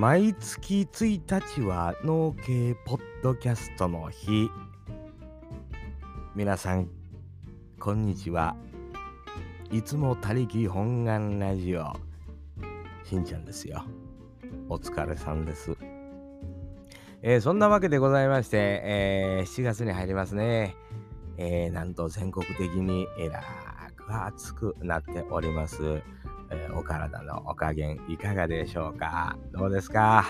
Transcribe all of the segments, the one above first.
毎月1日は農系ポッドキャストの日。皆さん、こんにちは。いつも他力本願ラジオ。しんちゃんですよ。お疲れさんです。えー、そんなわけでございまして、えー、7月に入りますね。えー、なんと全国的にえらく暑くなっております。えー、お体のお加減いかがでしょうか？どうですか？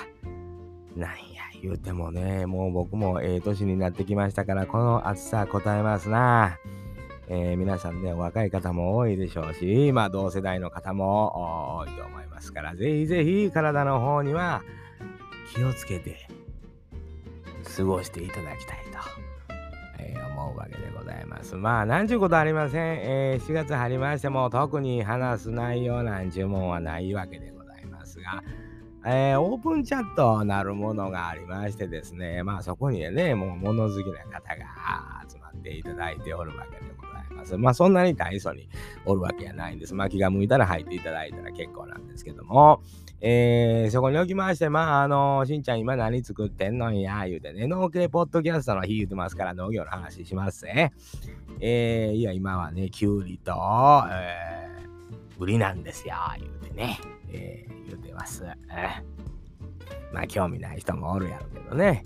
なんや言うてもね、もう僕もええ年になってきましたから、この暑さ答えますな。えー、皆さんね、若い方も多いでしょうし、まあ同世代の方も多いと思いますから、ぜひぜひ体の方には気をつけて過ごしていただきたいと。えー、思うわけでございます。まあ、なんちゅうことありません。えー、4月入りましても、特に話す内容なんちゅうもんはないわけでございますが、えー、オープンチャットなるものがありましてですね、まあそこにね、もう物好きな方が集まっていただいておるわけでございます。まあそんなに大層におるわけじゃないんです。まあ気が向いたら入っていただいたら結構なんですけども、えー、そこにおきまして、まあ、あのしんちゃん今何作ってんのんや、言うてね、農系ポッドキャストの日言うてますから農業の話しますね。えー、いや、今はね、きゅうりと、えー、売りなんですよ、言うてね、えー、言うてます。えー、まあ、興味ない人もおるやろうけどね。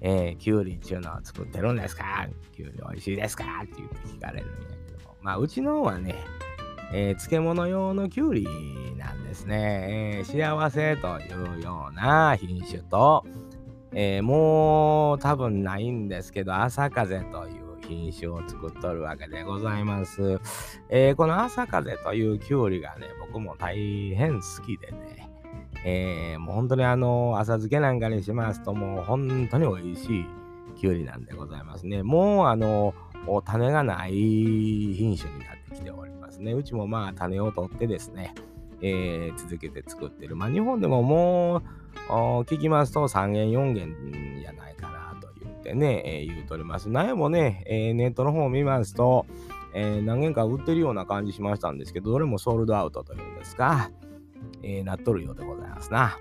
えー、きゅうりっちゅうのを作ってるんですか？きゅうり美味しいですか？って言って聞かれるんやけども。まあ、うちのはね、えー、漬物用のきゅうりなんですね、えー、幸せというような品種と、えー、もう多分ないんですけど、朝風という品種を作っとるわけでございます。えー、この朝風というきゅうりがね、僕も大変好きでね、えー、もう本当にあの、浅漬けなんかにしますと、もう本当に美味しいきゅうりなんでございますね。もうあの、種がない品種になってきておりますね。うちもまあ種を取ってですね、えー、続けて作ってる。まあ日本でももう聞きますと3元4元じゃないかなと言ってね、えー、言うとります。苗もね、えー、ネットの方を見ますと、え、何件か売ってるような感じしましたんですけど、どれもソールドアウトというんですか、え、なっとるようでございますな。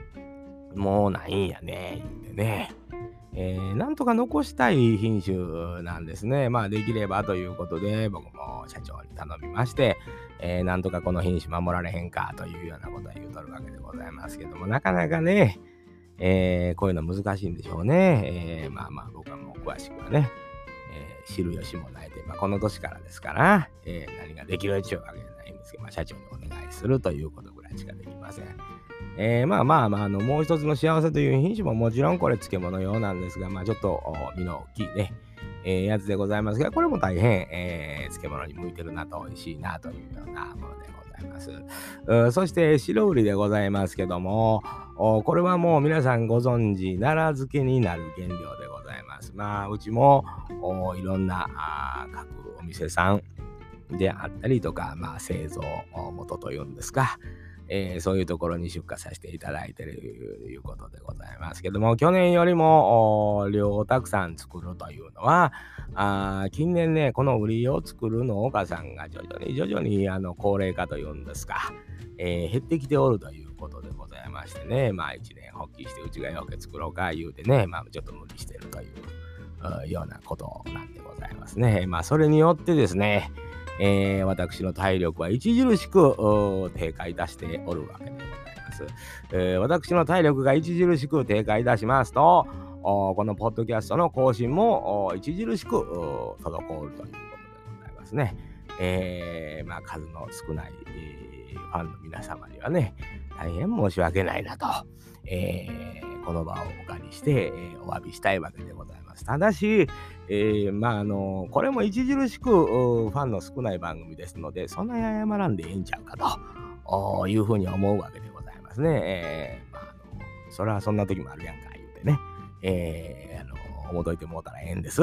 もうないんやね、言うてね。えー、なんとか残したい品種なんですね。まあ、できればということで、僕も社長に頼みまして、えー、なんとかこの品種守られへんかというようなことを言うとるわけでございますけども、なかなかね、えー、こういうの難しいんでしょうね。え、まあまあ、僕はもう詳しくはね、え、知る由もないとまあ、この年からですから、え、何ができるっちゅうわけじゃないんですけど、まあ、社長にお願いするということぐらいしかできません。えー、まあまあまあ、あの、もう一つの幸せという品種ももちろんこれ漬物用なんですが、まあちょっと身の大きいね、えー、やつでございますが、これも大変、えー、漬物に向いてるなと、美味しいなというようなものでございます。うそして白売りでございますけども、これはもう皆さんご存知、奈良漬けになる原料でございます。まあ、うちもいろんな各お店さんであったりとか、まあ、製造元というんですか、えー、そういうところに出荷させていただいているということでございますけども、去年よりも量をたくさん作るというのは、あ近年ね、この売りを作る農家さんが徐々に徐々にあの高齢化というんですか、えー、減ってきておるということでございましてね、まあ一年発起してうちがよけ作ろうか言うてね、まあちょっと無理してるというようなことなんでございますね。まあそれによってですね、えー、私の体力は著しく低下いたしておるわけでございます。えー、私の体力が著しく低下いたしますと、このポッドキャストの更新も著しく滞るということでございますね。えー、まあ、数の少ない、えー、ファンの皆様にはね、大変申し訳ないなと、えー、この場をお借りして、え、お詫びしたいわけでございます。ただし、えー、まああのこれも著しくファンの少ない番組ですのでそんなに謝らんでええんちゃうかというふうに思うわけでございますね。えー、まあ、あのそれはそんな時もあるやんか言うてね、えー、あの思といてもうたらええんです。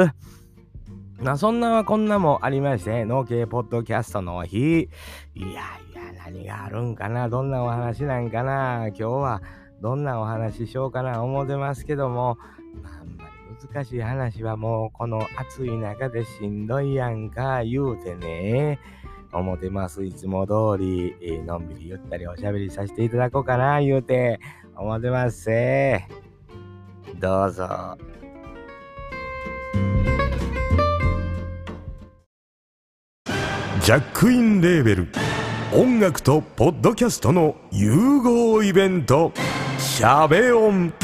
まあそんなこんなもありまして、農系ポッドキャストの日、いやいや何があるんかな、どんなお話なんかな、今日はどんなお話しようかな思ってますけども、難しい話はもうこの暑い中でしんどいやんか言うてね、思ってます。いつも通り、え、のんびりゆったりおしゃべりさせていただこうかな、言うて、思ってます。どうぞ。ジャックインレーベル音楽とポッドキャストの融合イベント「シャベオン」「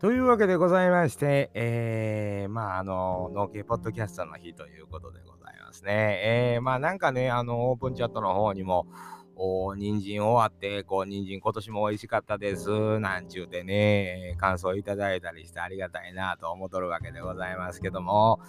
というわけでございまして、えー、まあ、あの、農系ポッドキャストの日ということでございますね。えー、まあ、なんかね、あの、オープンチャットの方にも、お人参終わって、こう、人参今年も美味しかったです、なんちゅうてね、感想いただいたりしてありがたいなと思っとるわけでございますけども、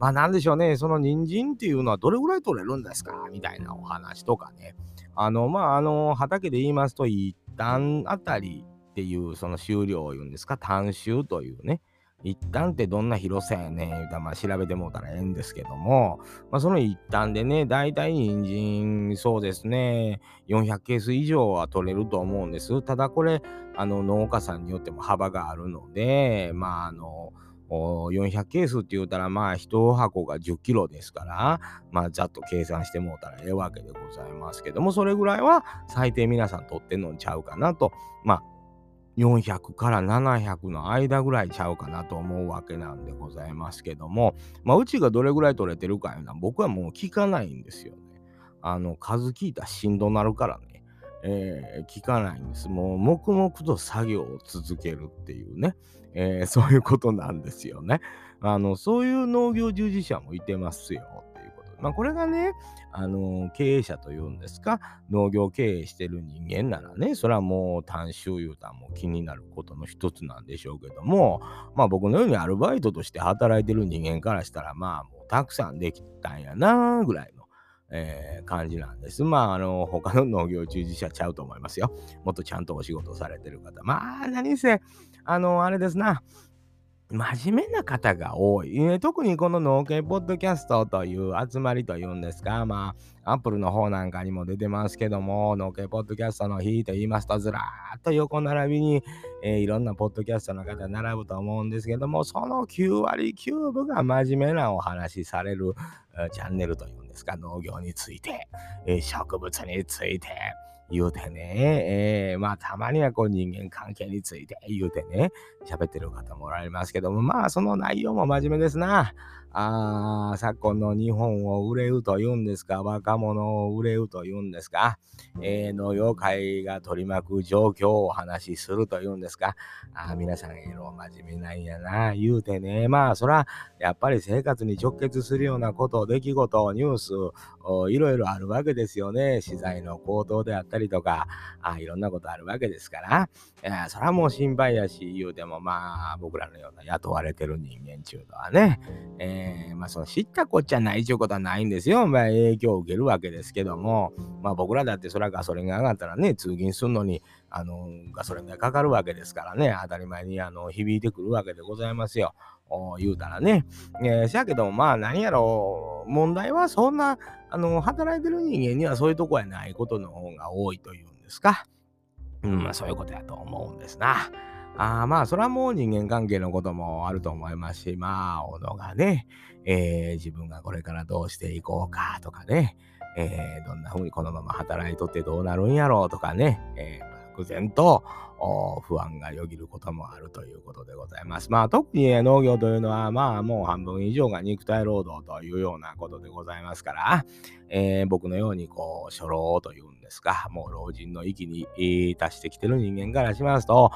まあなんでしょうね、その人参っていうのはどれぐらい取れるんですか？みたいなお話とかね。あの、まああの、畑で言いますと、一旦あたりっていうその収量を言うんですか、単収というね、一旦ってどんな広さやねん言うたら、まあ調べてもうたらええんですけども、まあその一旦でね、大体人参、そうですね、400ケース以上は取れると思うんです。ただこれ、あの農家さんによっても幅があるので、まああの、400ケースって言うたら、まあ、1箱が10キロですから、まあ、ざっと計算してもうたらええわけでございますけども、それぐらいは最低皆さん取ってんのんちゃうかなと、まあ、400から700の間ぐらいちゃうかなと思うわけなんでございますけども、まあ、うちがどれぐらい取れてるかいうのは僕はもう聞かないんですよね。あの、数聞いたらしんどなるからね、えー、聞かないんです。もう黙々と作業を続けるっていうね、えー、そういうことなんですよね。あの、そういう農業従事者もいてますよ。まあ、これがね、あの経営者というんですか、農業経営してる人間ならね、それはもう単収言うたんも気になることの一つなんでしょうけども、まあ僕のようにアルバイトとして働いてる人間からしたら、まあもうたくさんできたんやなぐらいの。えー、感じなんです。まあ、あの、他の農業従事者ちゃうと思いますよ。もっとちゃんとお仕事されてる方。まあ、何せ、あの、あれですな。真面目な方が多い、えー、特にこの農系ポッドキャストという集まりというんですか、まあ、アップルの方なんかにも出てますけども、農系ポッドキャストの日と言いますと、ずらーっと横並びに、えー、いろんなポッドキャストの方並ぶと思うんですけども、その9割9分が真面目なお話しされるチャンネルというんですか、農業について、えー、植物について、言うてね、えー、まあたまにはこう人間関係について言うてね、喋ってる方もおられますけども、まあその内容も真面目ですな。あ昨今の日本を憂うと言うんですか、若者を憂うと言うんですか、えー、農業界が取り巻く状況をお話しすると言うんですか、あ皆さんえろ真面目なんやな、言うてね、まあそら、やっぱり生活に直結するようなこと、出来事、ニュース、いろいろあるわけですよね。資材の高騰であったりとか、あいろんなことあるわけですから、えー、それはもう心配やし、言うてもまあ僕らのような雇われてる人間中のはね、えーえー、まあその知ったこっちゃないということはないんですよ。まあ影響を受けるわけですけども、まあ僕らだってそれはガソリンが上がったらね、通勤するのに、あの、ガソリンがかかるわけですからね、当たり前にあの響いてくるわけでございますよ。言うたらね。えー、しやけど、まあ何やろう、問題はそんな、あの、働いてる人間にはそういうとこやないことの方が多いというんですか。うん、まあそういうことやと思うんですな。あまあ、それはもう人間関係のこともあると思いますし、まあ、小野がね、えー、自分がこれからどうしていこうかとかね、えー、どんな風にこのまま働いとってどうなるんやろうとかね、えー、漠然と不安がよぎることもあるということでございます。まあ特に、農業というのはまあもう半分以上が肉体労働というようなことでございますから、えー、僕のようにこう初老というんですか、もう老人の域に達してきてる人間からしますと、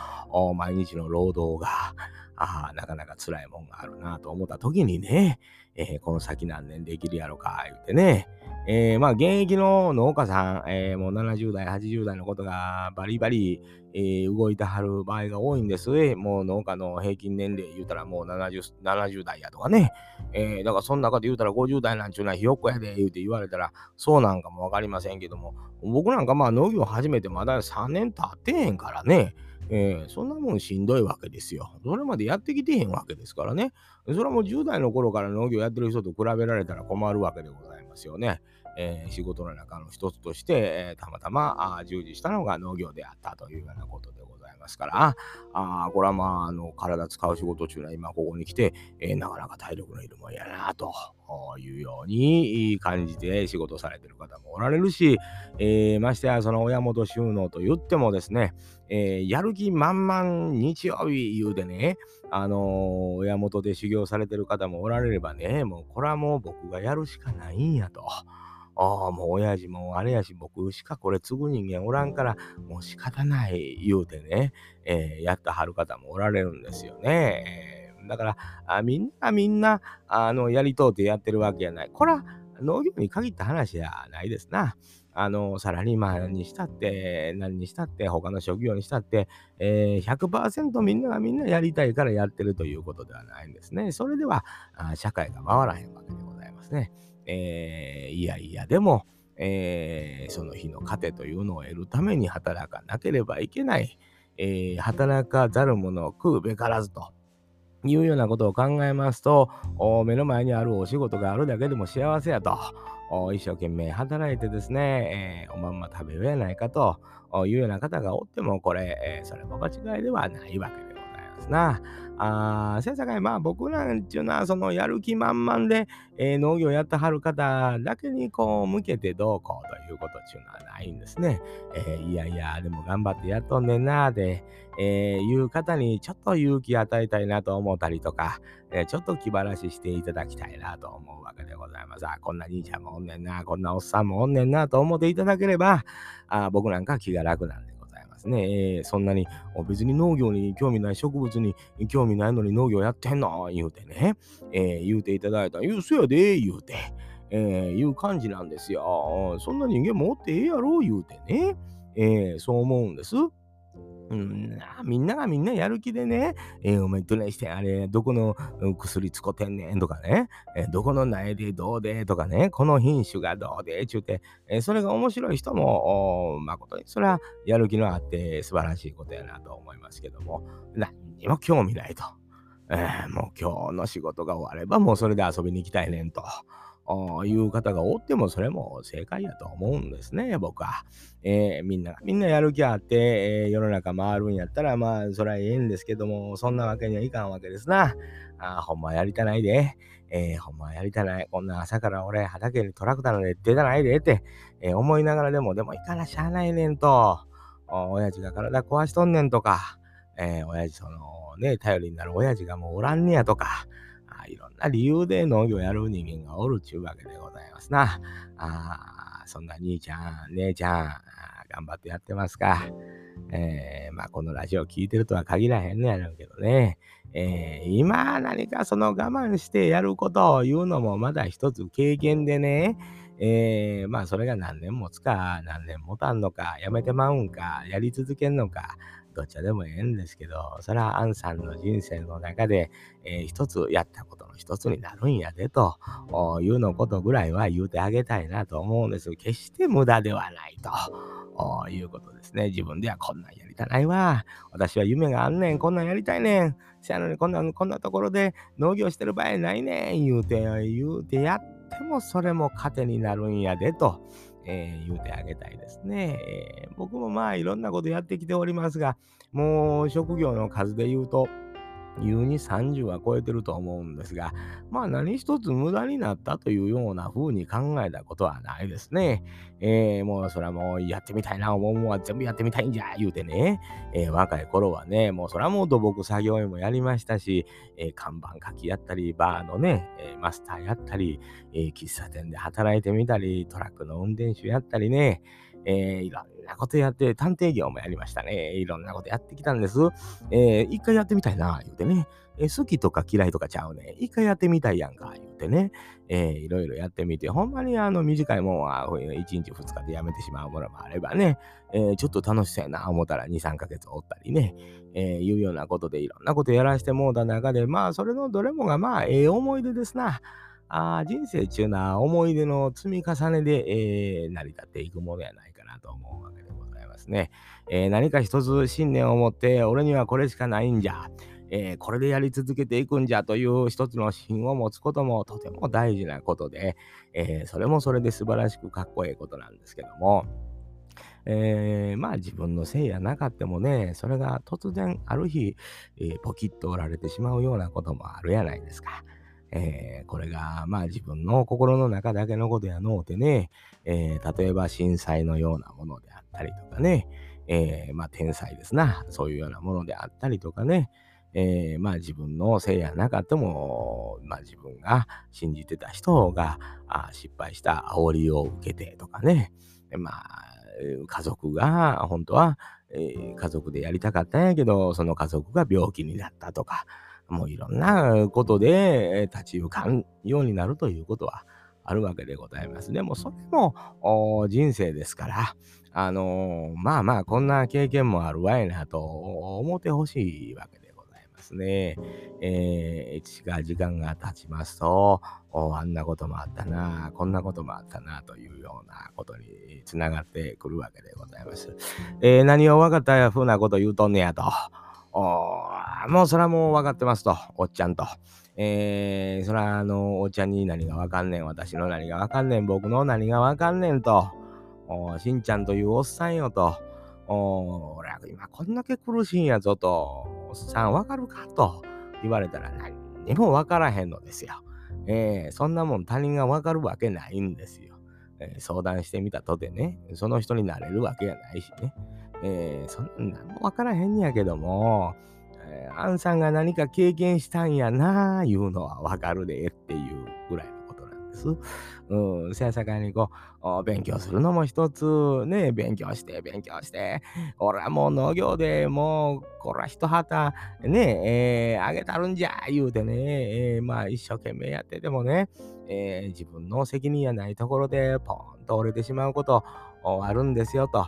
毎日の労働がああ、なかなか辛いもんがあるなと思った時にね、えー、この先何年できるやろか、言うてね、えー、まあ、現役の農家さん、えー、もう70代、80代のことがバリバリ、えー、動いてはる場合が多いんです。もう農家の平均年齢言うたらもう 70, 70代やとかね。えー、だからその中で言うたら50代なんちゅうのはひよっこやで言うて言われたらそうなんかもわかりませんけども、僕なんかまあ農業始めてまだ3年経ってへんからね。えー、そんなもんしんどいわけですよ。それまでやってきてへんわけですからね。それはもう10代の頃から農業やってる人と比べられたら困るわけでございますよね。えー、仕事の中の一つとして、えー、たまたまあ従事したのが農業であったというようなことでございますから、あこれはまあ、あの体使う仕事中は今ここに来て、えー、なかなか体力のいるもんやなというように感じて仕事されてる方もおられるし、えー、ましてやその親元収納と言ってもですね、えー、やる気満々日曜日言うてね、あのー、親元で修行されてる方もおられればね、もうこれはもう僕がやるしかないんやと。ああ、もう親父もあれやし、僕しかこれ継ぐ人間おらんから、もう仕方ない言うてね、えー、やったはる方もおられるんですよね。だからあ、みんなみんな、あの、やりとうてやってるわけやない。これは農業に限った話じゃないですな。あの、サラリーマンにしたって、何にしたって、他の職業にしたって、えー、100%みんながみんなやりたいからやってるということではないんですね。それでは、あ社会が回らへんわけでございますね。えー、いやいやでも、えー、その日の糧というのを得るために働かなければいけない、えー、働かざる者を食うべからずというようなことを考えますと、目の前にあるお仕事があるだけでも幸せやと、一生懸命働いてですね、えー、おまんま食べようやないかというような方がおっても、これ、えー、それも間違いではないわけです。ますな。あせやさかい、まあ僕なんちゅうのは、そのやる気満々で、えー、農業やってはる方だけにこう向けてどうこうということちゅうのはないんですね。えー、いやいや、でも頑張ってやっとんねんなーで、えー、いう方にちょっと勇気与えたいなと思ったりとか、えー、ちょっと気晴らししていただきたいなと思うわけでございます。あ、こんな兄ちゃんもおんねんな、こんなおっさんもおんねんなと思っていただければ、あ僕なんか気が楽なんでですね、えー、そんなに別に農業に興味ない植物に興味ないのに農業やってんの？言うてね、えー、言うていただいた。ら、言うそやで言うて、えー、いう感じなんですよ。そんな人間もおってええやろ？言うてね、えー、そう思うんです。うん、みんながみんなやる気でね、えー、お前どないしてあれ、どこの薬使ってんねんとかね、えー、どこの苗でどうでとかね、この品種がどうでちゅうて、えー、それが面白い人も、誠にそれはやる気のあって素晴らしいことやなと思いますけども、何にも興味ないと。えー、もう今日の仕事が終わればもうそれで遊びに行きたいねんと。いう方がおってもそれも正解やと思うんですね、僕は。えー、みんながみんなやる気あって、えー、世の中回るんやったらまあそれはええんですけども、そんなわけにはいかんわけですな。あほんまやりたないで。えー、ほんまやりたない。こんな朝から俺畑にトラクターので出たないでって、えー、思いながらでも、でも行かなしゃあないねんと、お親父が体壊しとんねんとか、えー、親父そのね、頼りになる親父がもうおらんねやとか、いろんな理由で農業やる人間がおるちゅうわけでございますな。あそんな兄ちゃん、姉ちゃん、頑張ってやってますか。えー、まあこのラジオ聞いてるとは限らへんねやろうけどね。えー、今何かその我慢してやることを言うのもまだ一つ経験でね、えー、まあそれが何年持つか何年持たんのかやめてまうんかやり続けんのかどっちでもええんですけど、それはアンさんの人生の中で、えー、一つやったことの一つになるんやでというのことぐらいは言うてあげたいなと思うんです。決して無駄ではないということですね。自分ではこんなんやりたないわ。私は夢があんねん。こんなんやりたいねん。せやのにこんなこんなところで農業してる場合ないねん。言うて、言うてやってもそれも糧になるんやでと。えー、言うてあげたいですね、えー、僕もまあいろんなことやってきておりますが、もう職業の数で言うと、優に30は超えてると思うんですが、まあ何一つ無駄になったというような風に考えたことはないですね。えー、もうそれはもうやってみたいな思うもんは全部やってみたいんじゃ言うてね、えー、若い頃はね、もうそれはもう土木作業員もやりましたし、えー、看板書きやったり、バーのね、えマスターやったり、え喫茶店で働いてみたり、トラックの運転手やったりね、えー、いろんなことやって、探偵業もやりましたね。いろんなことやってきたんです。えー、一回やってみたいな、言うてね。え好きとか嫌いとかちゃうね。一回やってみたいやんか、言うてね。えー、いろいろやってみて、ほんまにあの短いもんは1日2日でやめてしまうものもあればね、えー、ちょっと楽しそうやな思ったら2、3ヶ月おったりね、えー、いうようなことでいろんなことやらしてもうた中で、まあそれのどれもがまあええ思い出ですな。あ人生ちゅうのは思い出の積み重ねで、えー、成り立っていくものやないなと思うわけでございますね。えー、何か一つ信念を持って、俺にはこれしかないんじゃ。えー、これでやり続けていくんじゃという一つの芯を持つこともとても大事なことで、えー、それもそれで素晴らしくかっこいいことなんですけども、えー、まあ自分のせいやなかってもね、それが突然ある日、え、ポキッと折られてしまうようなこともあるやないですか。えー、これがまあ自分の心の中だけのことやのうてね、えー、例えば震災のようなものであったりとかね、えー、まあ天才ですな、そういうようなものであったりとかね、えー、まあ自分のせいやなかっても、まあ自分が信じてた人があ失敗した煽りを受けてとかね、まあ家族が本当は、えー、家族でやりたかったんやけど、その家族が病気になったとか、もういろんなことで立ち行かんようになるということはあるわけでございます。でもそれも人生ですから、あのー、まあまあこんな経験もあるわいなと思ってほしいわけでですね、えー、が時間が経ちますと、あんなこともあったな、こんなこともあったな、というようなことにつながってくるわけでございます。えー、何を分かったふうなこと言うとんねやと。もうそれはもう分かってますと、おっちゃんと。えー、そらあの、おっちゃんに何が分かんねん、私の何が分かんねん、僕の何が分かんねんと。おしんちゃんというおっさんよと。お俺は今こんだけ苦しいんやぞと、おっさんわかるかと言われたら何にもわからへんのですよ。えー、そんなもん他人がわかるわけないんですよ。えー、相談してみたとてね、その人になれるわけやないしね。えー、そんなんもわからへんやけども、えー、アンさんが何か経験したんやなあいうのはわかるでっていうぐらいのことなんです。うん、せやさかにこう、勉強するのも一つ、ね、勉強して、勉強して、俺はもう農業でもう、こら一旗、ね、えー、あげたるんじゃ、言うてね、えー、まあ一生懸命やっててもね、えー、自分の責任やないところで、ポーンと折れてしまうことあるんですよと。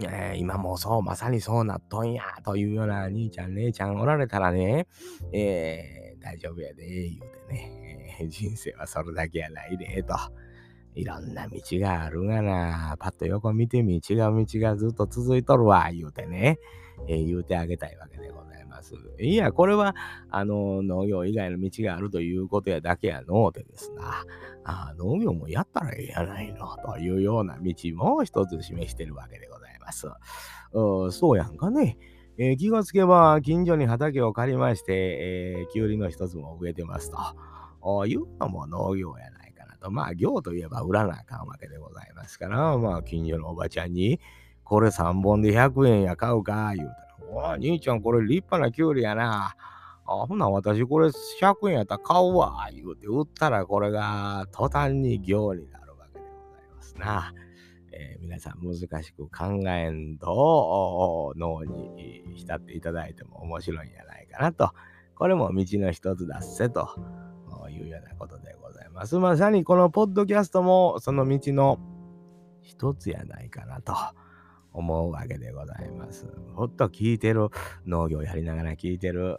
えー、今もそう、まさにそうなっとんや、というような兄ちゃん、姉ちゃんおられたらね、えー、大丈夫やで、言うてねえ、人生はそれだけやないで、と。いろんな道があるがな。パッと横見てみ、違う道がずっと続いとるわ、言うてね、えー、言うてあげたいわけでございます。いや、これは、あの、農業以外の道があるということやだけやのうてですな。あ農業もやったらええやないの、というような道も一つ示してるわけでございます。ますうそうやんかね。えー、気がつけば近所に畑を借りまして、えー、きゅうりの一つも植えてますと。いうのも農業やないかなと。まあ、業といえば売らなあかんわけでございますから、まあ、近所のおばちゃんに、これ3本で100円や買うか、言うたら、お兄ちゃんこれ立派なキュウリやな。あほな、私これ100円やったら買うわ、言うて売ったらこれが途端に行になるわけでございますな。えー、皆さん難しく考えんと脳に浸っていただいても面白いんじゃないかなと。これも道の一つだっせと。いうようなことでございます。まさにこのポッドキャストもその道の一つやないかなと思うわけでございます。ほっと聞いてる、農業やりながら聞いてる、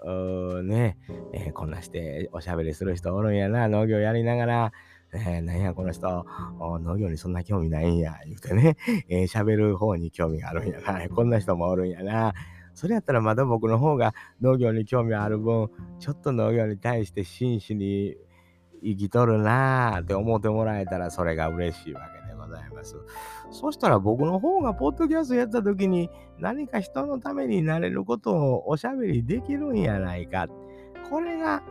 ね、えー、こんなしておしゃべりする人おるんやな、農業やりながら、え、なんやこの人、農業にそんな興味ないんや、言うてね、えー、喋る方に興味があるんやな、こんな人もおるんやな、それやったらまだ僕の方が農業に興味ある分、ちょっと農業に対して真摯に生きとるなー。って思ってもらえたらそれが嬉しいわけでございます。そしたら僕の方がポッドキャストやった時に何か人のためになれることをおしゃべりできるんやないか。これが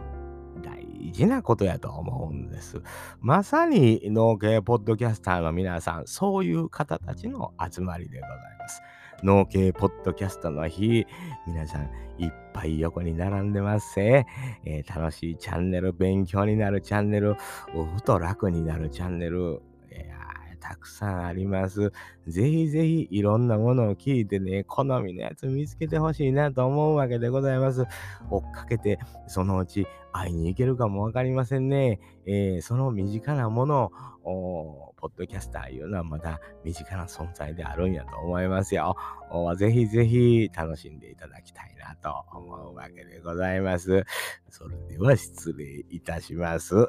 大事なことやと思うんです。まさに農系ポッドキャスターの皆さん、そういう方たちの集まりでございます。農系ポッドキャストの日、皆さんいっぱい横に並んでますせ、えー、楽しいチャンネル、勉強になるチャンネル、ふと楽になるチャンネル、たくさんあります。ぜひぜひいろんなものを聞いてね、好みのやつ見つけてほしいなと思うわけでございます。追っかけて、そのうち会いに行けるかもわかりませんね。えーその身近なものを、ポッドキャスターいうのはまだ身近な存在であるんやと思いますよ。ぜひぜひ楽しんでいただきたいなと思うわけでございます。それでは失礼いたします。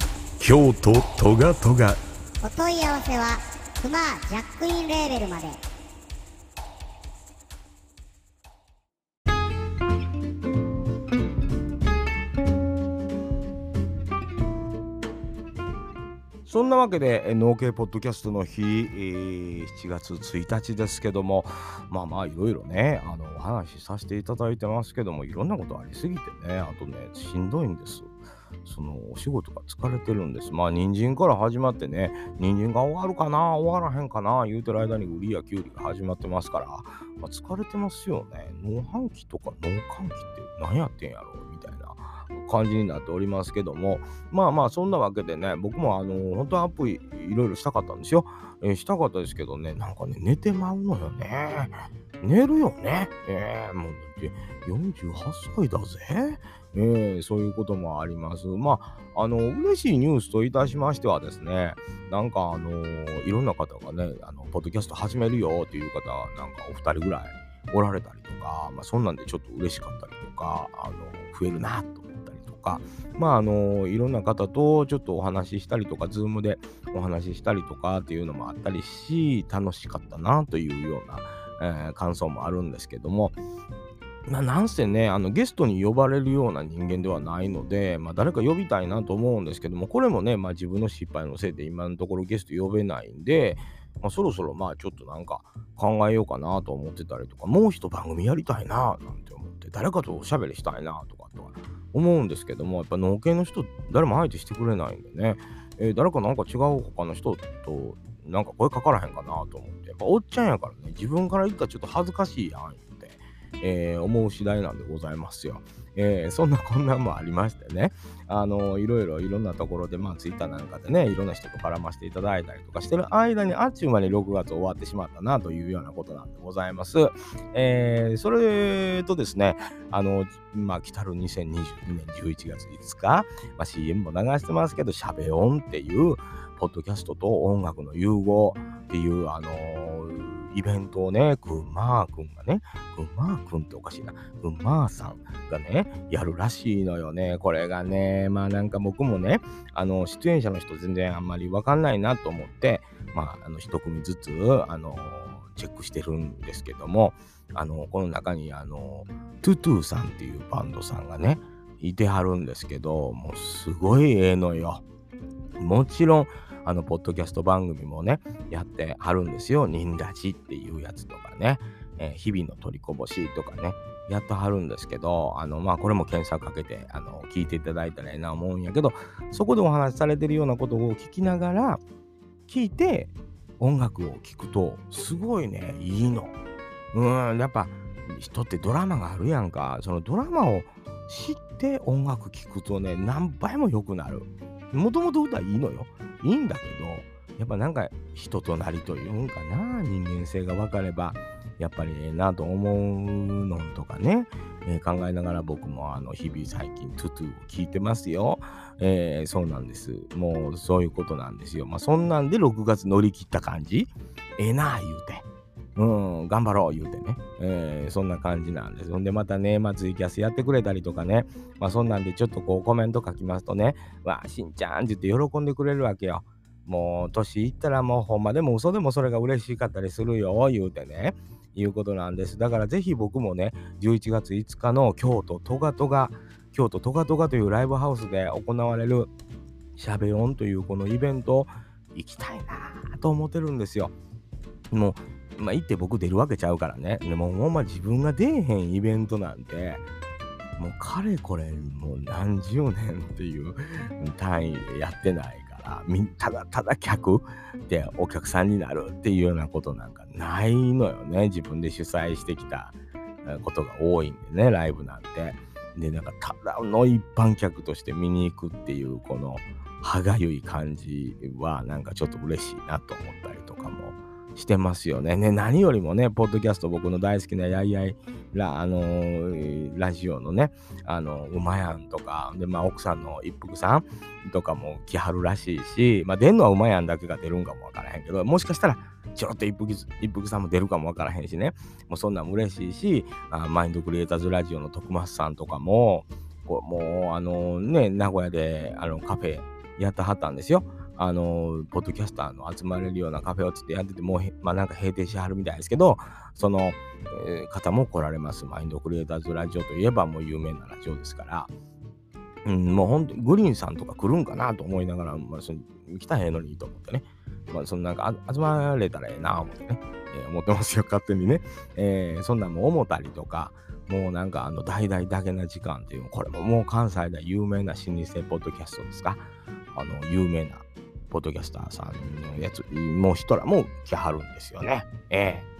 京都トガトガお問い合わせはクマジャックインレーベルまでそんなわけで、え農系ポッドキャストの日、えー7月1日ですけども、まあまあいろいろね、あの、お話しさせていただいてますけども、いろんなことありすぎてね、あとね、しんどいんです。その、お仕事が疲れてるんです。まあ、人参から始まってね、人参が終わるかな、終わらへんかな、言うてる間にウリやキュウリが始まってますから、まあ、疲れてますよね。農繁期とか農閑期って何やってんやろみたいな感じになっておりますけども、まあまあそんなわけでね、僕もあの本当はアップいいろいろしたかったんですよ、えーしたかったですけどね、なんかね、寝てまうのよね。寝るよね。えー、もうだって48歳だぜ。えー、そういうこともあります。まあ、あの、嬉しいニュースといたしましてはですね、なんかあのいろんな方がね、あの、ポッドキャスト始めるよっていう方、なんかお二人ぐらいおられたりとか、まあそんなんでちょっと嬉しかったりとか、あの、増えるなと思ったりとか、まああのいろんな方とちょっとお話ししたりとか、ズームでお話ししたりとかっていうのもあったりし、楽しかったなというような、えー感想もあるんですけども、まあ、なんせね、あのゲストに呼ばれるような人間ではないので、まあ、誰か呼びたいなと思うんですけども、これもね、まあ、自分の失敗のせいで今のところゲスト呼べないんで、まあ、そろそろまあちょっとなんか考えようかなと思ってたりとか、もう一番組やりたいななんて思って、誰かとおしゃべりしたいなとかとか思うんですけども、やっぱ農系の人、誰も相手してくれないんでね、えー誰かなんか違う他の人となんか声かからへんかなと思って、やっぱおっちゃんやからね、自分から言ったらちょっと恥ずかしいやん、えー思う次第なんでございますよ。えーそんなこんなんもありましてね、あのいろいろいろんなところで、まあ、ツイッターなんかでね、いろんな人と絡ませていただいたりとかしてる間に、あっちゅう間に6月終わってしまったなというようなことなんでございます。えーそれとですね、あの、まあ、来たる2022年11月5日、まあ、CM も流してますけど、しゃべ音っていう、ポッドキャストと音楽の融合っていう、あのーイベントをね、くまーくんがね、くまーくんっておかしいな、くまーさんがね、やるらしいのよね。これがね、まあなんか僕もね、あの、出演者の人全然あんまりわかんないなと思って、まあ、あの、一組ずつ、あの、チェックしてるんですけども、あの、この中に、あの、トゥトゥさんっていうバンドさんがね、いてはるんですけど、もうすごいええのよ。もちろん、あの、ポッドキャスト番組もね、やってはるんですよ。忍ラジっていうやつとかね、えー日々の取りこぼしとかね、やってはるんですけど、あの、まあ、これも検索かけて、あの、聞いていただいたらええな思うんやけど、そこでお話しされてるようなことを聞きながら、聞いて、音楽を聴くと、すごいね、いいの。うん、やっぱ、人ってドラマがあるやんか。そのドラマを知って音楽聴くとね、何倍も良くなる。もともと歌いいのよ。いいんだけど、やっぱなんか人となりというんかな、人間性が分かれば、やっぱりええなと思うのとかね、えー考えながら僕もあの日々最近トゥトゥを聞いてますよ。えーそうなんです。もうそういうことなんですよ。まあそんなんで6月乗り切った感じ？ええなあ言うて。うん、頑張ろう言うてね、えーそんな感じなんです。ほんでまたね、まあ、ツイキャスやってくれたりとかね、まあそんなんでちょっとこうコメント書きますとね、わあ、しんちゃんって言って喜んでくれるわけよ。もう年いったらもうほんまでも嘘でもそれが嬉しかったりするよ、言うてね、いうことなんです。だからぜひ僕もね、11月5日の京都トガトガ、京都トカトカというライブハウスで行われるしゃべ音というこのイベント行きたいなと思ってるんですよ。もう、まあ、行って僕出るわけちゃうからね。でもほんま自分が出えへんイベントなんて、もうかれこれもう何十年っていう単位でやってないからただただ客でお客さんになるっていうようなことなんかないのよね自分で主催してきたことが多いんでねライブなんてでなんかただの一般客として見に行くっていうこの歯がゆい感じはなんかちょっと嬉しいなと思ったりとかもしてますよね。ね、何よりもね、ポッドキャスト僕の大好きなやいやいラ、あのー、ラジオのね、あの、うまやんとか、で、まあ、奥さんの一服さんとかも来はるらしいし、まあ、出んのはうまやんだけが出るんかもわからへんけど、もしかしたら、ちょろっと一服一服さんも出るかもわからへんしね、もうそんなんも嬉しいし、あマインドクリエイターズラジオの徳松さんとかも、こうもう、あのね、名古屋であのカフェやってはったんですよ。あの、ポッドキャスターの集まれるようなカフェをつってやってて、もう、まあなんか閉店しはるみたいですけど、その、えー、方も来られます。マインドクリエイターズラジオといえばもう有名なラジオですから、うん、もう本当グリーンさんとか来るんかなと思いながら、まあ、その来たらええのにと思ってね。まあ、そのなんか集まれたらええな思ってね、えー、思ってますよ、勝手にね。えー、そんなんも思ったりとか、もうなんかあの、大々だけな時間っていう、これももう関西で有名な老舗ポッドキャストですか？あの、有名なポッドキャスターさんのやつ、もう一人も来はるんですよね。ええ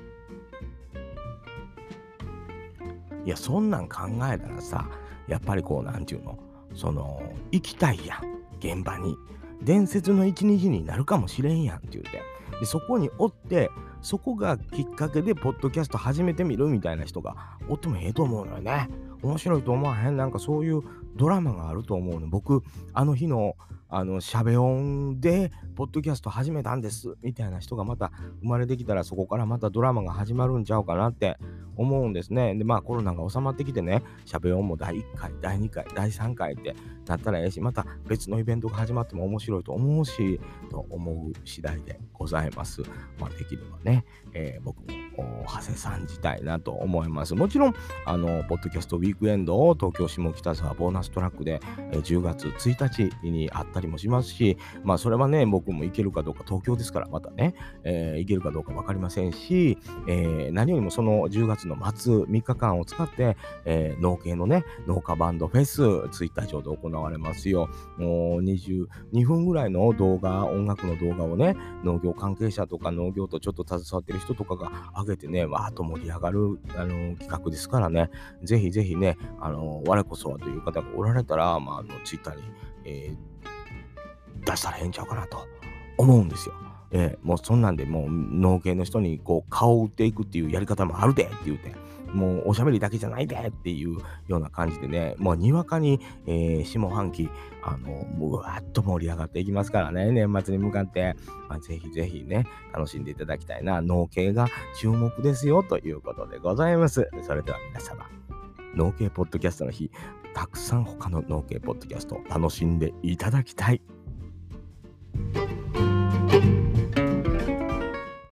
いや、そんなん考えたらさ、やっぱりこう、なんていうの、その、行きたいやん、現場に。伝説の一日になるかもしれんやんって言うて。で、そこにおって、そこがきっかけで、ポッドキャスト始めてみるみたいな人がおってもええと思うのよね。面白いと思わへん？なんかそういうドラマがあると思うの。僕、あの日のあの、しゃべ音で、ポッドキャスト始めたんです、みたいな人がまた生まれてきたら、そこからまたドラマが始まるんちゃうかなって思うんですね。で、まあコロナが収まってきてね、しゃべ音も第1回、第2回、第3回ってなったらええし、また別のイベントが始まっても面白いと思うし、と思う次第でございます。まあできればね、えー、僕も長谷さん自体なと思います。もちろん、あの、ポッドキャストウィークエンドを東京下北沢ボーナストラックで、えー、10月1日にあったりもしますし、まあそれはね、僕も行けるかどうか、東京ですからまたね、えー、行けるかどうか分かりませんし、えー、何よりもその10月の末3日間を使って、えー、農系のね、農家バンドフェス、ツイッター上で行われますよ。もう22分ぐらいの動画、音楽の動画をね、農業関係者とか農業とちょっと携わってる人とかが上げてね、わーっと盛り上がるあの企画ですからね、ぜひぜひね、あの我こそはという方がおられたら、まあ、あのツイッターに、えー出したらええんちゃうかなと思うんですよ。えー、もうそんなんでもう農系の人にこう顔を売っていくっていうやり方もあるでって言うて、もうおしゃべりだけじゃないでっていうような感じでね、もうにわかに、えー、下半期、あの、うわっと盛り上がっていきますからね、年末に向かって、まあ、ぜひぜひね、楽しんでいただきたいな、農系が注目ですよということでございます。それでは皆様、農系ポッドキャストの日、たくさん他の農系ポッドキャスト楽しんでいただきたい。Thank you